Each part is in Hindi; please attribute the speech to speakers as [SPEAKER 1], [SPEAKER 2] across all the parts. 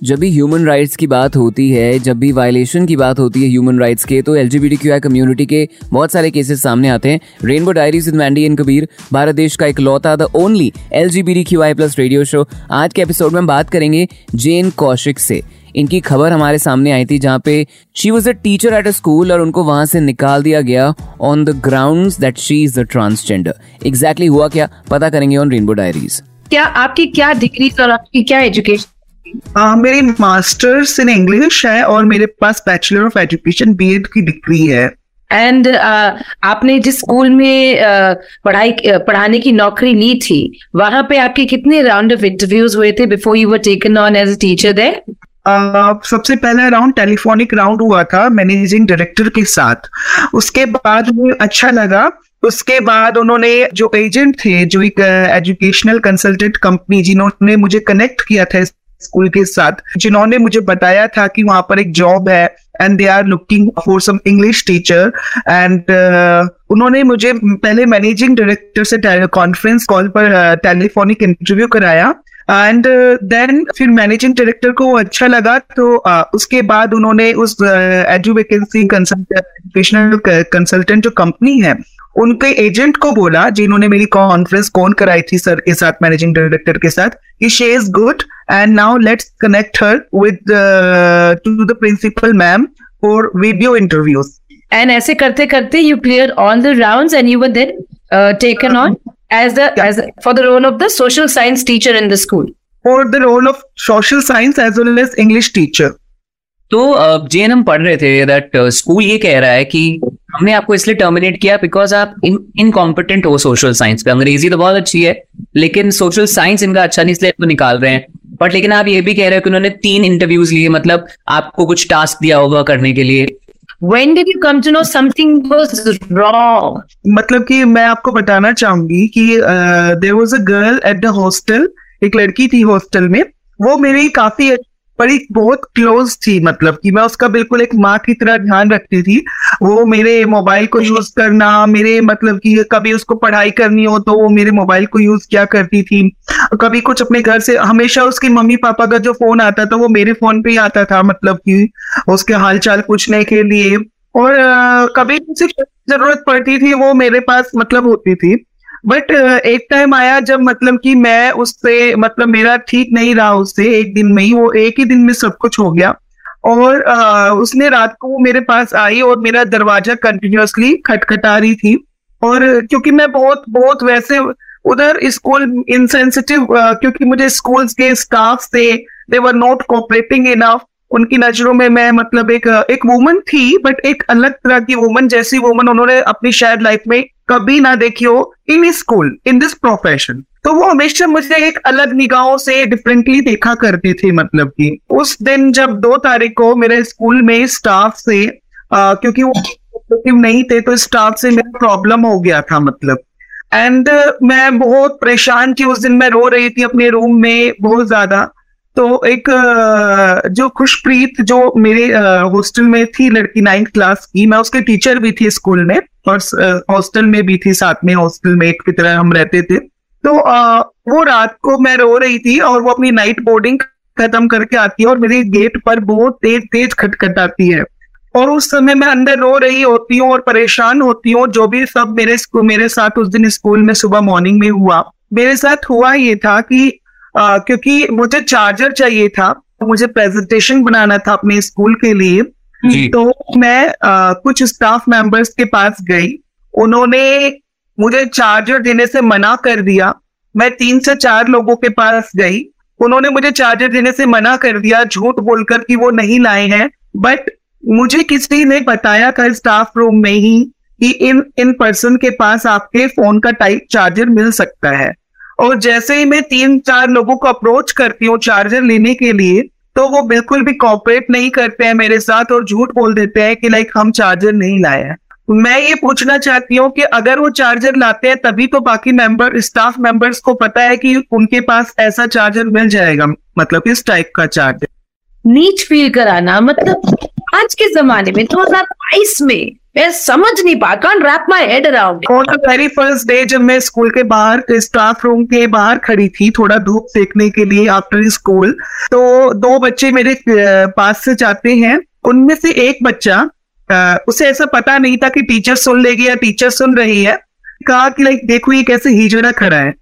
[SPEAKER 1] जब भी ह्यूमन राइट्स की बात होती है, जब भी वायलेशन की बात होती है ह्यूमन राइट्स के तो एल कम्युनिटी के बहुत सारे केसेस सामने आते हैं। Rainbow diaries with Mandy and Kabir Bharat देश का एक लौता the only L plus radio show आज के एपिसोड में हम बात करेंगे जेन कौशिक से। इनकी खबर हमारे सामने आई थी, जहाँ पे she was a teacher at a school और उनको वहाँ से निकाल दिया गया on the ground that she is the transgender exactly हुआ क्या? पता करेंगे ऑन रेनबो डायरीज
[SPEAKER 2] क्या आपकी क्या डिग्री और आपकी क्या एजुकेशन
[SPEAKER 3] uh, मेरी मास्टर्स इन इंग्लिश है और मेरे पास बैचलर ऑफ़ एजुकेशन बीएड की डिग्री है।
[SPEAKER 2] एंड uh, आपने जिस स्कूल में uh, पढ़ाई पढ़ाने की नौकरी ली थी वहाँ पे आपके कितने राउंड ऑफ़ इंटरव्यूज़ हुए थे before you were taken on as a teacher there
[SPEAKER 3] सबसे पहला राउंड टेलीफोनिक राउंड हुआ था मैनेजिंग डायरेक्टर के साथ। उसके बाद मुझे अच्छा लगा। उसके बाद उन्होंने जो एजेंट थे जो एक एजुकेशनल कंसल्टेंट कंपनी जिन्होंने मुझे कनेक्ट किया था स्कूल के साथ जिन्होंने मुझे बताया था कि वहाँ पर एक जॉब है and they are looking for some English teacher and उन्होंने मुझे पहले मैनेजिंग डायरेक्टर से कॉन्फ्रेंस कॉल पर टेलीफोनिक uh, इंटरव्यू कराया एंड देन uh, फिर मैनेजिंग डायरेक्टर को अच्छा लगा तो uh, उसके बाद उन्होंने उस एजुकेशनल कंसल्टेंट जो कंपनी है उनके एजेंट को बोला जिन्होंने मेरी कॉन्फ्रेंस कौन कराई थी सर के साथ मैनेजिंग डायरेक्टर के साथ कि she is good and now let's connect her with to the principal ma'am for video interviews
[SPEAKER 2] and ऐसे करते करते you clear all the rounds and you were then taken on as the as for the role of the social science teacher in the school.
[SPEAKER 3] For the role of social science as well as english teacher.
[SPEAKER 1] तो जे एन हम पढ़ रहे थे दैट स्कूल ये कह रहा है कि हमने आपको इसलिए टर्मिनेट किया बिकॉज़ आप इनकॉम्पिटेंट हो सोशल साइंस पे। अंग्रेज़ी तो बहुत अच्छी है लेकिन सोशल साइंस इनका अच्छा नहीं इसलिए तो निकाल रहे हैं। बट लेकिन आप ये भी कह रहे हो कि उन्होंने तीन इंटरव्यूज़ लिए मतलब आपको कुछ टास्क दिया होगा करने के लिए।
[SPEAKER 2] When did you come to know something was wrong?
[SPEAKER 3] मतलब कि मैं आपको बताना चाहूँगी कि there was a girl at the hostel एक लड़की थी हॉस्टल में। वो मेरी काफ़ी बड़ी बहुत क्लोज थी मतलब कि मैं उसका बिल्कुल एक माँ की तरह ध्यान रखती थी। वो मेरे मोबाइल को यूज़ करना, मेरे मतलब कि कभी उसको पढ़ाई करनी हो तो वो मेरे मोबाइल को यूज़ किया करती थी। कभी कुछ अपने घर से, हमेशा उसकी मम्मी पापा का जो फ़ोन आता था वो मेरे फ़ोन पे ही आता था मतलब कि उसके हालचाल पूछने के लिए। और कभी किसी ज़रूरत पड़ती थी वो मेरे पास मतलब होती थी। बट uh, एक टाइम आया जब मतलब कि मैं उससे मतलब मेरा ठीक नहीं रहा उससे एक दिन में ही वो एक ही दिन में सब कुछ हो गया। और आ, उसने रात को मेरे पास आई और मेरा दरवाज़ा कंटिन्यूसली खटखटा रही थी। और क्योंकि मैं बहुत बहुत वैसे उधर स्कूल इनसेंसिटिव क्योंकि मुझे स्कूल के स्टाफ से they were not cooperating enough उनकी नज़रों में मैं मतलब एक एक वुमन थी बट एक अलग तरह की वुमन जैसी वुमन उन्होंने अपनी शायद लाइफ में कभी ना देखी हो in school in this profession तो वो हमेशा मुझे एक अलग निगाहों से डिफरेंटली देखा करती थी मतलब कि उस दिन जब दो तारीख को मेरे स्कूल में स्टाफ से आ, क्योंकि वो नहीं थे तो स्टाफ से मेरा प्रॉब्लम हो गया था मतलब. एंड uh, मैं बहुत परेशान थी उस दिन मैं रो रही थी अपने रूम में बहुत ज़्यादा. तो एक जो खुशप्रीत, जो मेरे हॉस्टल में थी, लड़की नाइन्थ क्लास की, मैं उसके टीचर भी थी स्कूल में और हॉस्टल में भी थी, साथ में हॉस्टल मेट की तरह हम रहते थे। तो वो रात को मैं रो रही थी और वो अपनी नाइट बोर्डिंग खत्म करके आती है और मेरे गेट पर बहुत तेज तेज खटखटाती है। और उस समय मैं अंदर रो रही होती हूँ और परेशान होती हूँ, जो भी सब मेरे मेरे साथ उस दिन स्कूल में सुबह मॉर्निंग में हुआ। मेरे साथ हुआ ये था कि आ, क्योंकि मुझे चार्जर चाहिए था मुझे प्रेजेंटेशन बनाना था अपने स्कूल के लिए। तो मैं आ, कुछ स्टाफ मेंबर्स के पास गई। उन्होंने मुझे चार्जर देने से मना कर दिया। मैं तीन से चार लोगों के पास गई। उन्होंने मुझे चार्जर देने से मना कर दिया झूठ बोलकर कि वो नहीं लाए हैं। बट मुझे किसी ने बताया था स्टाफ रूम में ही कि इन इन पर्सन के पास आपके फ़ोन का टाइप चार्जर मिल सकता है। और जैसे ही मैं तीन चार लोगों को अप्रोच करती हूँ चार्जर लेने के लिए तो वो बिल्कुल भी कॉपरेट नहीं करते हैं मेरे साथ और झूठ बोल देते हैं कि, लाइक, हम चार्जर नहीं लाए हैं। मैं ये पूछना चाहती हूँ कि अगर वो चार्जर लाते हैं, तभी तो बाकी मेंबर स्टाफ मेंबर्स को पता है कि उनके पास ऐसा चार्जर मिल जाएगा मतलब इस टाइप का चार्जर
[SPEAKER 2] नीच फील कराना मतलब आज के जमाने में 2022 में मैं समझ नहीं पा can't wrap my head around
[SPEAKER 3] on the very first day जब मैं स्कूल के बाहर स्टाफ रूम के बाहर खड़ी थी, थोड़ा धूप सेकने के लिए आफ्टर स्कूल तो दो बच्चे मेरे पास से जाते हैं। उनमें से एक बच्चा उसे ऐसा पता नहीं था कि टीचर सुन लेगी या टीचर सुन रही है। कहा कि, लाइक, देखो ये कैसे हिजड़ा खड़ा है।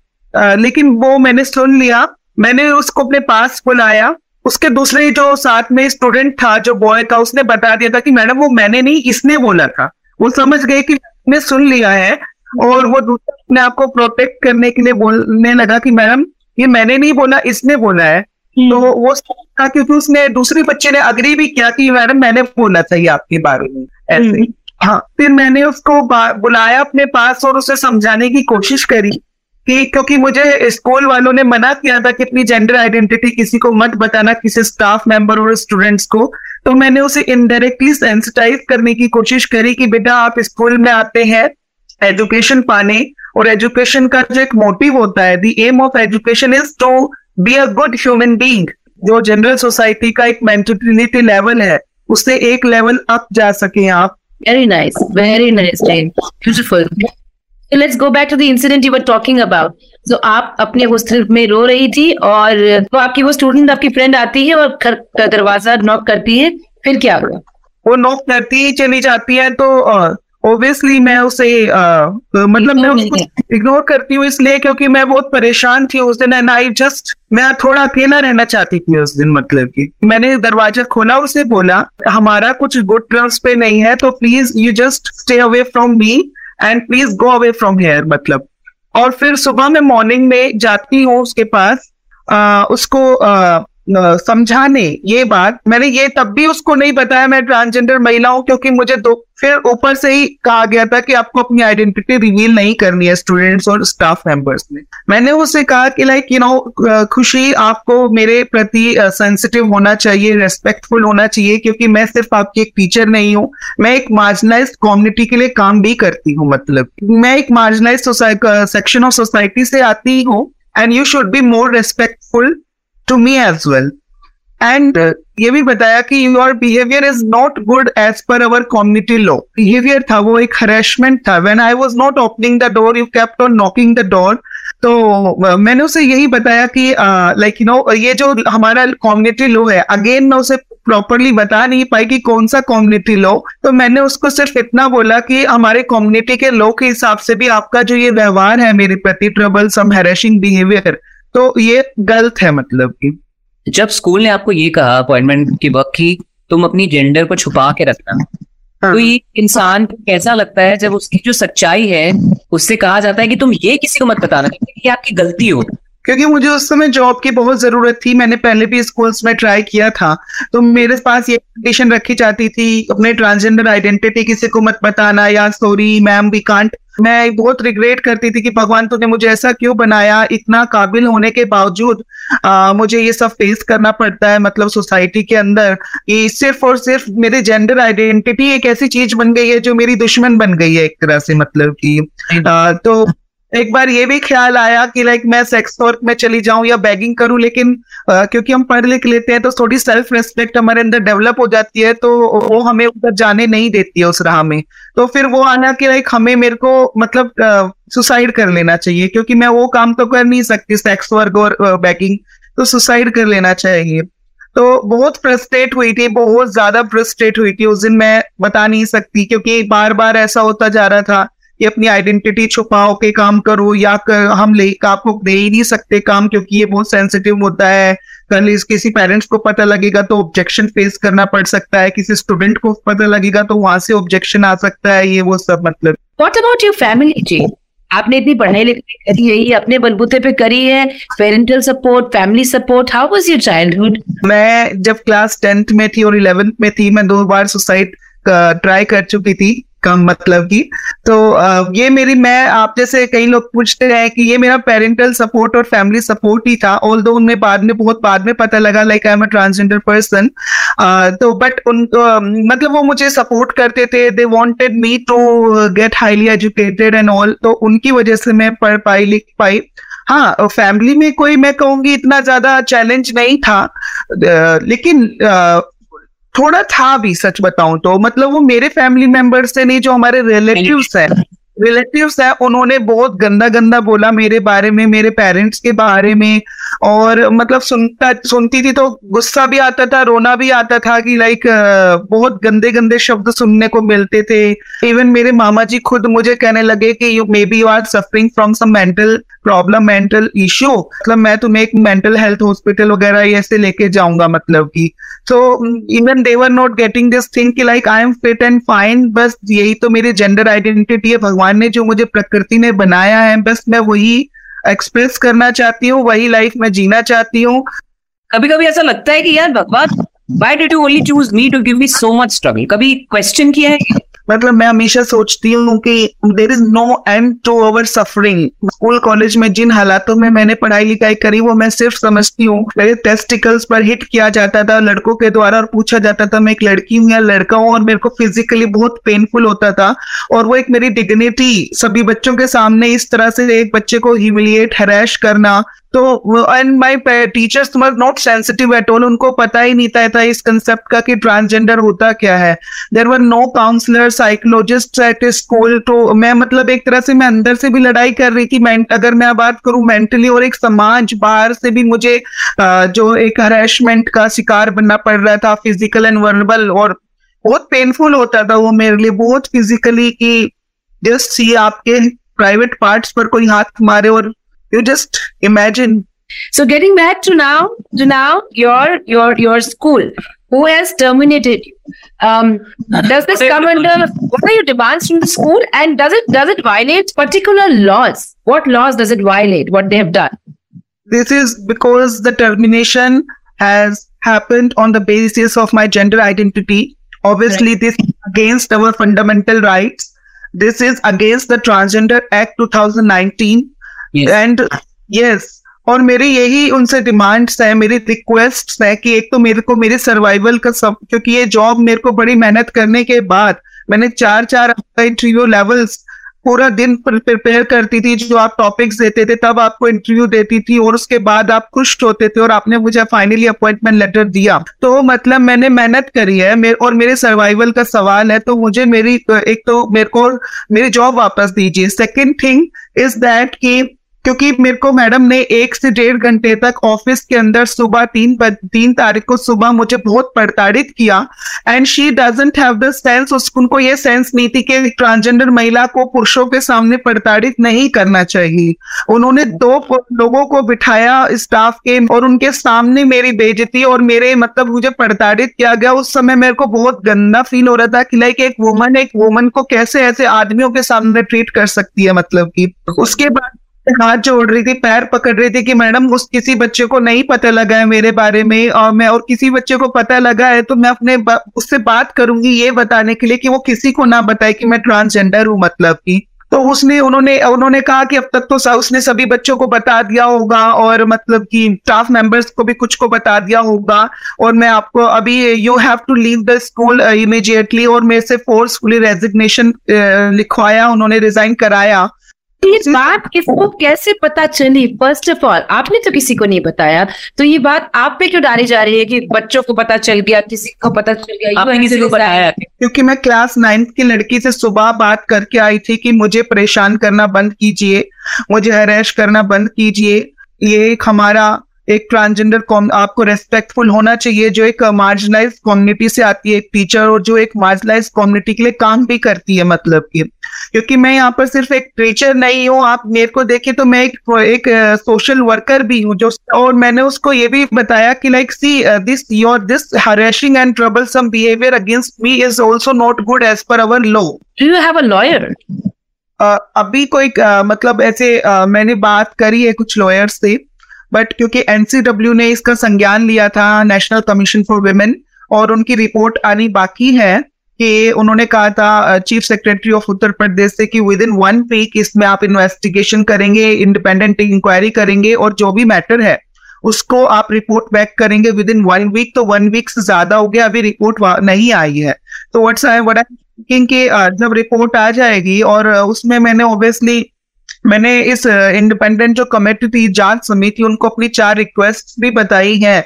[SPEAKER 3] लेकिन वो मैंने सुन लिया। मैंने उसको अपने पास बुलाया। उसके दूसरे जो साथ में स्टूडेंट था जो बॉय था उसने बता दिया था कि मैडम वो मैंने नहीं इसने बोला था। वो समझ गए कि ने सुन लिया है और वो दूसरा अपने आप को प्रोटेक्ट करने के लिए बोलने लगा कि मैडम ये मैंने नहीं बोला इसने बोला है। हम्म। तो वो था क्योंकि उसने दूसरे बच्चे ने अग्री भी किया कि मैडम मैंने बोला था ये आपके बारे में। ऐसे। हम्म। हाँ फिर मैंने उसको बुलाया अपने पास और उसे समझाने की कोशिश करी। कि क्योंकि मुझे स्कूल वालों ने मना किया था कि अपनी जेंडर आइडेंटिटी किसी को मत बताना, किसी स्टाफ मेंबर और स्टूडेंट्स को। तो मैंने उसे इनडायरेक्टली सेंसिटाइज करने की कोशिश करी कि बेटा आप स्कूल में आते हैं एजुकेशन पाने और एजुकेशन का जो एक मोटिव होता है the aim of education is to be a good human being जो जनरल सोसाइटी का एक मेंटेलिटी लेवल है, उससे एक लेवल अप जा सके आप।
[SPEAKER 2] Very nice very nice beautiful So let's go back to the incident you were talking about. So आप अपने हॉस्टल में रो रही थी और तो आपकी वो स्टूडेंट आपकी फ्रेंड आती है और दरवाज़ा नॉक करती है। फिर क्या हुआ?
[SPEAKER 3] वो नॉक करती ही चली जाती है तो ऑब्वियसली मैं उसे मतलब मैं उसको इग्नोर करती हूँ इसलिए क्योंकि मैं बहुत परेशान थी उस दिन एंड आई जस्ट मैं थोड़ा अकेला रहना चाहती थी उस दिन मतलब कि। मैंने दरवाज़ा खोला उसे बोला हमारा कुछ गुड टर्म्स पे नहीं है तो please you just stay away from me and please go away from here मतलब और फिर सुबह में मॉर्निंग में जाती हूँ उसके पास आ, उसको आ, समझाने, ये बात। मैंने ये तब भी उसको नहीं बताया, मैं ट्रांसजेंडर महिला हूँ, क्योंकि मुझे दो, फिर ऊपर से ही कहा गया था कि आपको अपनी आइडेंटिटी रिवील नहीं करनी है स्टूडेंट्स और स्टाफ मेंबर्स में मैंने उससे कहा कि लाइक यू नो खुशी आपको मेरे प्रति सेंसिटिव होना चाहिए रेस्पेक्टफुल होना चाहिए, क्योंकि मैं सिर्फ़ आपकी एक टीचर नहीं हूँ, मैं एक मार्जिनाइज कम्युनिटी के लिए काम भी करती हूँ मतलब। मैं एक मार्जिनाइज सेक्शन ऑफ़ सोसाइटी से आती हूँ and you should be more respectful to me as well and ये भी बताया कि your behaviour is not good as per our community law behaviour था वो एक हरेसमेंट था. When I was not opening the door you kept on knocking the door तो uh, मैंने उसे यही बताया कि लाइक यू नो ये जो हमारा कम्युनिटी लॉ है अगेन मैं उसे प्रॉपरली बता नहीं पाई कि कौन सा कम्युनिटी लॉ तो मैंने उसको सिर्फ़ इतना बोला कि हमारे कम्युनिटी के लॉ के हिसाब से भी आपका जो ये व्यवहार है मेरे प्रति ट्रबल सम हैरेशिंग बिहेवियर तो ये गलत है मतलब कि
[SPEAKER 1] जब स्कूल ने आपको ये कहा अपॉइंटमेंट के वक्त की तुम अपनी जेंडर को छुपा के रखना हाँ। तो ये इंसान को कैसा लगता है जब उसकी जो सच्चाई है उससे कहा जाता है कि तुम ये किसी को मत बताना ये आपकी गलती हो
[SPEAKER 3] क्योंकि मुझे उस समय जॉब की बहुत ज़रूरत थी मैंने पहले भी स्कूल्स में ट्राई किया था। तो मेरे पास ये कंडीशन रखी जाती थी अपने ट्रांसजेंडर आइडेंटिटी किसी को मत बताना या सॉरी मैम वी कांट मैं बहुत रिग्रेट करती थी कि भगवान तूने मुझे ऐसा क्यों बनाया? इतना काबिल होने के बावजूद आ, मुझे ये सब फेस करना पड़ता है मतलब सोसाइटी के अंदर। ये सिर्फ़ और सिर्फ़ मेरे जेंडर आइडेंटिटी एक ऐसी चीज़ बन गई है जो मेरी दुश्मन बन गई है एक तरह से मतलब की तो एक बार ये भी ख्याल आया कि लाइक मैं सेक्स वर्क में चली जाऊँ या बैगिंग करूँ लेकिन आ, क्योंकि हम पढ़ लिख लेते हैं तो थोड़ी सेल्फ रेस्पेक्ट हमारे अंदर डेवलप हो जाती है तो वो हमें उधर जाने नहीं देती है उस राह में। तो फिर वो आना कि लाइक हमें मेरे को मतलब सुसाइड कर लेना चाहिए क्योंकि मैं वो काम तो कर नहीं सकती सेक्स वर्क और बैगिंग तो सुसाइड कर लेना चाहिए। तो बहुत फ्रस्ट्रेट हुई थी बहुत ज़्यादा फ्रस्ट्रेट हुई थी उस दिन मैं बता नहीं सकती क्योंकि बार बार ऐसा होता जा रहा था कि अपनी आइडेंटिटी छुपाओ के काम करो या कर, हम ले आपको दे ही नहीं सकते काम क्योंकि ये बहुत सेंसिटिव होता है। कल इस किसी पेरेंट्स को पता लगेगा तो ऑब्जेक्शन फेस करना पड़ सकता है। किसी स्टूडेंट को पता लगेगा तो वहाँ से ऑब्जेक्शन आ सकता है। ये वो सब मतलब।
[SPEAKER 2] What about your family ji आपने इतनी पढ़ाई लिखाई करी है अपने बलबूते पे करी है parental support family support how was your childhood
[SPEAKER 3] मैं जब क्लास टेंथ में थी और इलेवेंथ में थी मैं दो बार सुसाइड ट्राई कर चुकी थी। कम मतलब की। तो ये मेरी, मैं, आप जैसे कई लोग पूछते रहे कि ये मेरा पेरेंटल सपोर्ट और फैमिली सपोर्ट ही था ऑल दो उनमें बाद में, बहुत बाद में पता लगा like I am a transgender person तो बट उन मतलब वो मुझे सपोर्ट करते थे they wanted me to get highly educated and all तो उनकी वजह से मैं पढ़ पाई, लिख पाई। हाँ फैमिली में कोई, मैं कहूँगी, इतना ज़्यादा चैलेंज नहीं था लेकिन थोड़ा था भी, सच बताऊँ तो। मतलब वो मेरे फैमिली मेंबर्स से नहीं, जो हमारे रिलेटिव्स हैं। रिलेटिव्स है, उन्होंने बहुत गंदा गंदा बोला मेरे बारे में, मेरे पेरेंट्स के बारे में। और मतलब सुनता, सुनती थी तो गुस्सा भी आता था, रोना भी आता था कि लाइक बहुत गंदे गंदे शब्द सुनने को मिलते थे। इवन मेरे मामा जी खुद मुझे कहने लगे कि you may be you are suffering from some mental problem mental issue मतलब मैं तुम्हें एक मेंटल हेल्थ हॉस्पिटल वगैरह ऐसे लेके जाऊँगा मतलब की। So even they were not getting this thing कि like I am fit and fine बस यही तो मेरी जेंडर आइडेंटिटी है। भगवान ने जो मुझे प्रकृति ने बनाया है, बस मैं वही एक्सप्रेस करना चाहती हूँ, वही लाइफ में जीना चाहती हूँ।
[SPEAKER 4] कभी कभी ऐसा लगता है कि यार, भगवान why did you only choose me to give me so much struggle? कभी क्वेश्चन किया है?
[SPEAKER 3] मतलब मैं हमेशा सोचती हूँ कि there is no end to our suffering school college में जिन हालातों में मैंने पढ़ाई लिखाई करी, वो मैं सिर्फ़ समझती हूँ। मेरे टेस्टिकल्स पर हिट किया जाता था लड़कों के द्वारा और पूछा जाता था, मैं एक लड़की हूँ या लड़का हूँ? और मेरे को फिजिकली बहुत पेनफुल होता था। और वो एक मेरी डिग्निटी सभी बच्चों के सामने इस तरह से एक बच्चे को ह्यूमिलिएट हरैश करना तो and my teachers were not sensitive at all उनको पता ही नहीं था, था इस कंसेप्ट का कि ट्रांसजेंडर होता क्या है. There were no counsellor psychologist at school तो मैं मतलब एक तरह से मैं अंदर से भी लड़ाई कर रही थी मैं अगर मैं बात करूँ मेंटली और एक समाज बाहर से भी मुझे जो एक हरेशमेंट का शिकार बनना पड़ रहा था फ़िज़िकल एंड वर्बल और बहुत पेनफुल होता था वो मेरे लिए बहुत फिजिकली कि जस्ट सी आपके प्राइवेट पार्ट्स पर कोई हाथ मारे और you just imagine.
[SPEAKER 2] So getting back to now to now your your your school who has terminated you? Um, does this come under what are your demands from the school? And does it does it violate particular laws? What laws does it violate what they have done?
[SPEAKER 3] This is because the termination has happened on the basis of my gender identity. Obviously right. this is against our fundamental rights. This is against the transgender act 2019 and yes और मेरी यही उनसे डिमांड्स है, मेरी रिक्वेस्ट है कि एक तो मेरे को मेरे सर्वाइवल का सब, क्योंकि ये जॉब मेरे को बड़ी मेहनत करने के बाद, मैंने चार चार इंटरव्यू लेवल्स पूरा दिन प्रिपेयर करती थी, जो आप टॉपिक्स देते थे, तब आपको इंटरव्यू देती थी और उसके बाद आप खुश होते थे और आपने मुझे फाइनली अपॉइंटमेंट लेटर दिया। तो मतलब मैंने मेहनत करी है और मेरे सर्वाइवल का सवाल है तो मुझे मेरी, एक तो मेरे को मेरी जॉब वापस दीजिए। सेकेंड थिंग इज़ दैट की क्योंकि मेरे को मैडम ने एक से डेढ़ घंटे तक ऑफ़िस के अंदर सुबह तीन तीन तारीख को सुबह मुझे बहुत प्रताड़ित किया। And she doesn't have the sense उनको ये सेंस नहीं थी कि ट्रांसजेंडर महिला को पुरुषों के सामने प्रताड़ित नहीं करना चाहिए। उन्होंने दो लोगों को बिठाया स्टाफ के और उनके सामने मेरी बेजती और मेरे मतलब मुझे प्रताड़ित किया गया। उस समय मेरे को बहुत गंदा फील हो रहा था कि लाइक एक वुमन एक वुमन को कैसे ऐसे आदमियों के सामने ट्रीट कर सकती है मतलब की। उसके बाद हाथ जोड़ रही थी, पैर पकड़ रही थी कि मैडम, उस किसी बच्चे को नहीं पता लगा है मेरे बारे में और मैं और किसी बच्चे को पता लगा है तो मैं अपने उससे बात करूँगी ये बताने के लिए कि वो किसी को ना बताए कि मैं ट्रांसजेंडर हूँ मतलब की। तो उसने, उन्होंने उन्होंने कहा कि अब तक तो उसने सभी बच्चों को बता दिया होगा और मतलब कि स्टाफ मेंबर्स को भी कुछ को बता दिया होगा और मैं आपको अभी you have to leave the school immediately और मेरे से फोर्सफुली रेजिग्नेशन लिखवाया, उन्होंने रिजाइन कराया।
[SPEAKER 2] ये बात किसको कैसे पता चली? फ़र्स्ट ऑफ़ ऑल आपने तो किसी को नहीं बताया। तो ये बात आप पे क्यों डाली जा रही है कि बच्चों को पता चल गया किसी को पता चल गया? आपने किसी को बताया
[SPEAKER 3] क्योंकि मैं क्लास नाइन्थ की लड़की से सुबह बात करके आई थी कि मुझे परेशान करना बंद कीजिए मुझे हरेश करना बंद कीजिए। ये एक हमारा एक ट्रांसजेंडर आपको रेस्पेक्टफुल होना चाहिए जो एक मार्जिनलाइज कम्युनिटी से आती है एक टीचर और जो एक मार्जिनलाइज कम्युनिटी के लिए काम भी करती है मतलब की। क्योंकि मैं यहाँ पर सिर्फ़ एक टीचर नहीं हूँ आप मेरे को देखे तो मैं एक एक सोशल वर्कर भी हूँ जो और मैंने उसको ये भी बताया कि like see this your this harassing and troublesome behaviour against me is also not good as per our law
[SPEAKER 2] do you have a lawyer
[SPEAKER 3] अभी कोई uh, मतलब ऐसे uh, मैंने बात करी है कुछ लॉयर्स से बट क्योंकि एनसीडब्ल्यू ने इसका संज्ञान लिया था नेशनल कमीशन फॉर वुमेन और उनकी रिपोर्ट आनी बाकी है कि उन्होंने कहा था chief secretary of Uttar Pradesh से कि विद इन वन वीक इसमें आप इन्वेस्टिगेशन करेंगे इंडिपेंडेंट इंक्वायरी करेंगे और जो भी मैटर है, उसको आप रिपोर्ट बैक करेंगे विद इन वन वीक तो वन वीक से ज़्यादा हो गया, अभी रिपोर्ट नहीं आई है। तो व्हाट्स आई व्हाट आई कि जब रिपोर्ट आ जाएगी और उसमें मैंने ऑब्वियसली मैंने इस इंडिपेंडेंट जो कमेटी थी, जाँच समिति, उनको अपनी चार रिक्वेस्ट भी बताई है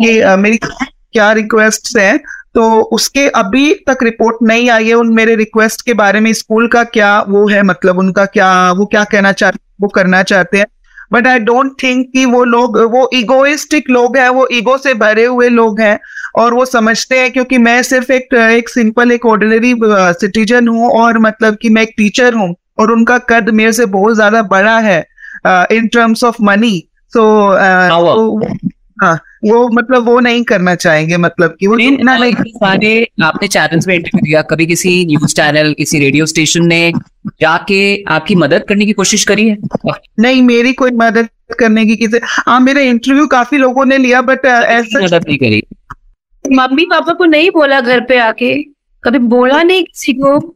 [SPEAKER 3] कि मेरी क्या रिक्वेस्ट है। तो उसके अभी तक रिपोर्ट नहीं आई है उन मेरे रिक्वेस्ट के बारे में स्कूल का क्या वो है मतलब उनका क्या वो क्या कहना चाहते वो करना चाहते हैं। बट आई डोंट थिंक कि वो लोग वो इगोइस्टिक लोग हैं वो ईगो से भरे हुए लोग हैं और वो समझते हैं क्योंकि मैं सिर्फ़ एक एक सिंपल एक ऑर्डिनरी सिटीजन हूँ और मतलब कि मैं एक टीचर हूँ और उनका कद मेरे से बहुत ज़्यादा बड़ा है in terms of money so हाँ वो मतलब वो नहीं करना चाहेंगे मतलब कि वो
[SPEAKER 4] इतना सारे आपने चैनल्स में इंटरव्यू दिया कभी किसी न्यूज़ चैनल किसी रेडियो स्टेशन ने जाके आपकी मदद करने की कोशिश करी है?
[SPEAKER 3] नहीं मेरी कोई मदद करने की किसी हाँ मेरा इंटरव्यू काफ़ी लोगों ने लिया बट ऐसा
[SPEAKER 4] मदद नहीं करी?
[SPEAKER 2] मम्मी पापा को नहीं बोला घर पे आके? कभी बोला नहीं किसी को?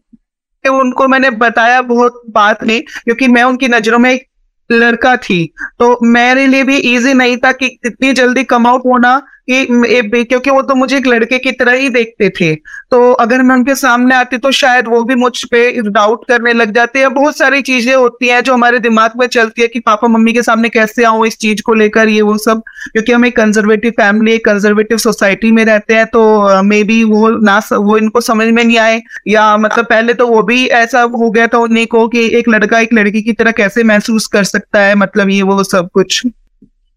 [SPEAKER 3] उनको मैंने बताया बहुत बात नहीं क्योंकि मैं उनकी नज़रों में एक लड़का थी। तो मेरे लिए भी इजी नहीं था कि इतनी जल्दी कम आउट होना। कि क्योंकि वो तो मुझे एक लड़के की तरह ही देखते थे। तो अगर मैं उनके सामने आती तो शायद वो भी मुझ पे डाउट करने लग जाते हैं। बहुत सारी चीज़ें होती हैं जो हमारे दिमाग में चलती है कि पापा मम्मी के सामने कैसे आऊँ इस चीज़ को लेकर, ये वो सब। क्योंकि हम एक कंजर्वेटिव फैमिली एक कंजर्वेटिव सोसाइटी में रहते हैं तो मे बी वो ना वो इनको समझ में नहीं आए। या मतलब पहले तो वो भी ऐसा हो गया था उन्हीं को कि एक लड़का एक लड़की की तरह कैसे महसूस कर सकता है मतलब ये वो सब कुछ।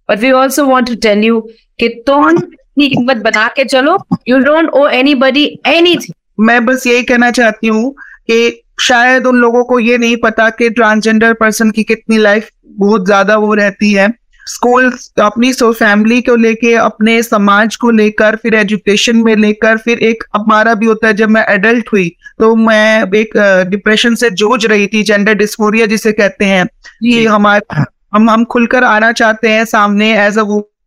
[SPEAKER 2] But we also want to tell you कि तुम अपनी हिम्मत बना के चलो। You don't owe anybody anything
[SPEAKER 3] मैं बस यही कहना चाहती हूँ कि शायद उन लोगों को ये नहीं पता कि ट्रांसजेंडर पर्सन की कितनी लाइफ बहुत ज़्यादा वो रहती है। स्कूल अपनी सो फैमिली को लेके अपने समाज को लेकर फिर एजुकेशन में लेकर फिर एक हमारा भी होता है जब मैं एडल्ट हुई तो मैं एक डिप्रेशन से जूझ रही थी जेंडर डिस्फोरिया जिसे कहते हैं। कि हमारे हम हम खुलकर आना चाहते हैं सामने एज अ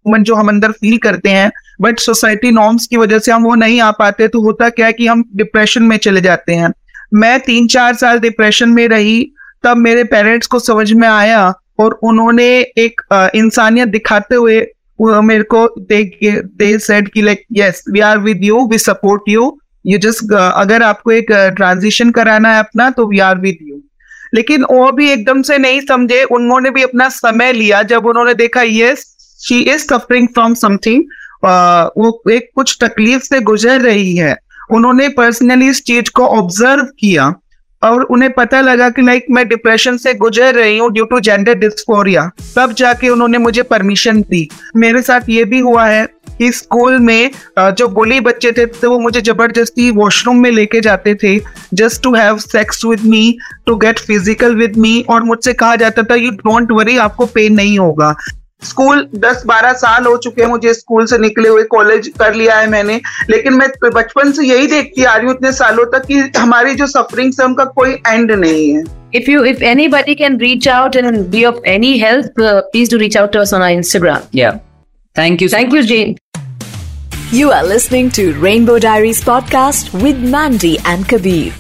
[SPEAKER 3] वुमन जो हम अंदर फील करते हैं बट सोसाइटी नॉर्म्स की वजह से हम वो नहीं आ पाते तो होता क्या है कि हम डिप्रेशन में चले जाते हैं। मैं तीन चार साल डिप्रेशन में रही, तब मेरे पेरेंट्स को समझ में आया और उन्होंने एक इंसानियत दिखाते हुए मेरे को दे सेड कि like yes we are with you we support you you just अगर आपको एक ट्रांजिशन कराना है अपना तो वी आर विद यू लेकिन वो भी एकदम से नहीं समझे, उन्होंने भी अपना समय लिया, जब उन्होंने देखा yes she is suffering from something वो एक कुछ तकलीफ़ से गुजर रही है। उन्होंने पर्सनली इस चीज़ को ऑब्ज़र्व किया और उन्हें पता लगा कि लाइक मैं डिप्रेशन से गुजर रही हूँ ड्यू टू जेंडर डिस्फोरिया तब जाके उन्होंने मुझे परमिशन दी। मेरे साथ ये भी हुआ है कि स्कूल में जो बोली बच्चे थे तो वो मुझे ज़बरदस्ती वॉशरूम में लेके जाते थे just to have sex with me to get physical with me और मुझसे कहा जाता था यू डोंट वरी आपको पेन नहीं होगा। स्कूल 10-12 साल हो चुके हैं मुझे स्कूल से निकले हुए कॉलेज कर लिया है मैंने लेकिन मैं बचपन से यही देखती आ रही हूँ इतने सालों तक कि हमारी जो सफरिंग है उनका कोई एंड नहीं है
[SPEAKER 2] If you, if anybody can reach out and be of any help, uh, please do reach out to us on our Instagram.
[SPEAKER 4] Yeah. Thank you.
[SPEAKER 2] Thank you, Jane.
[SPEAKER 5] You are listening to Rainbow Diaries podcast with Mandy and Kabir.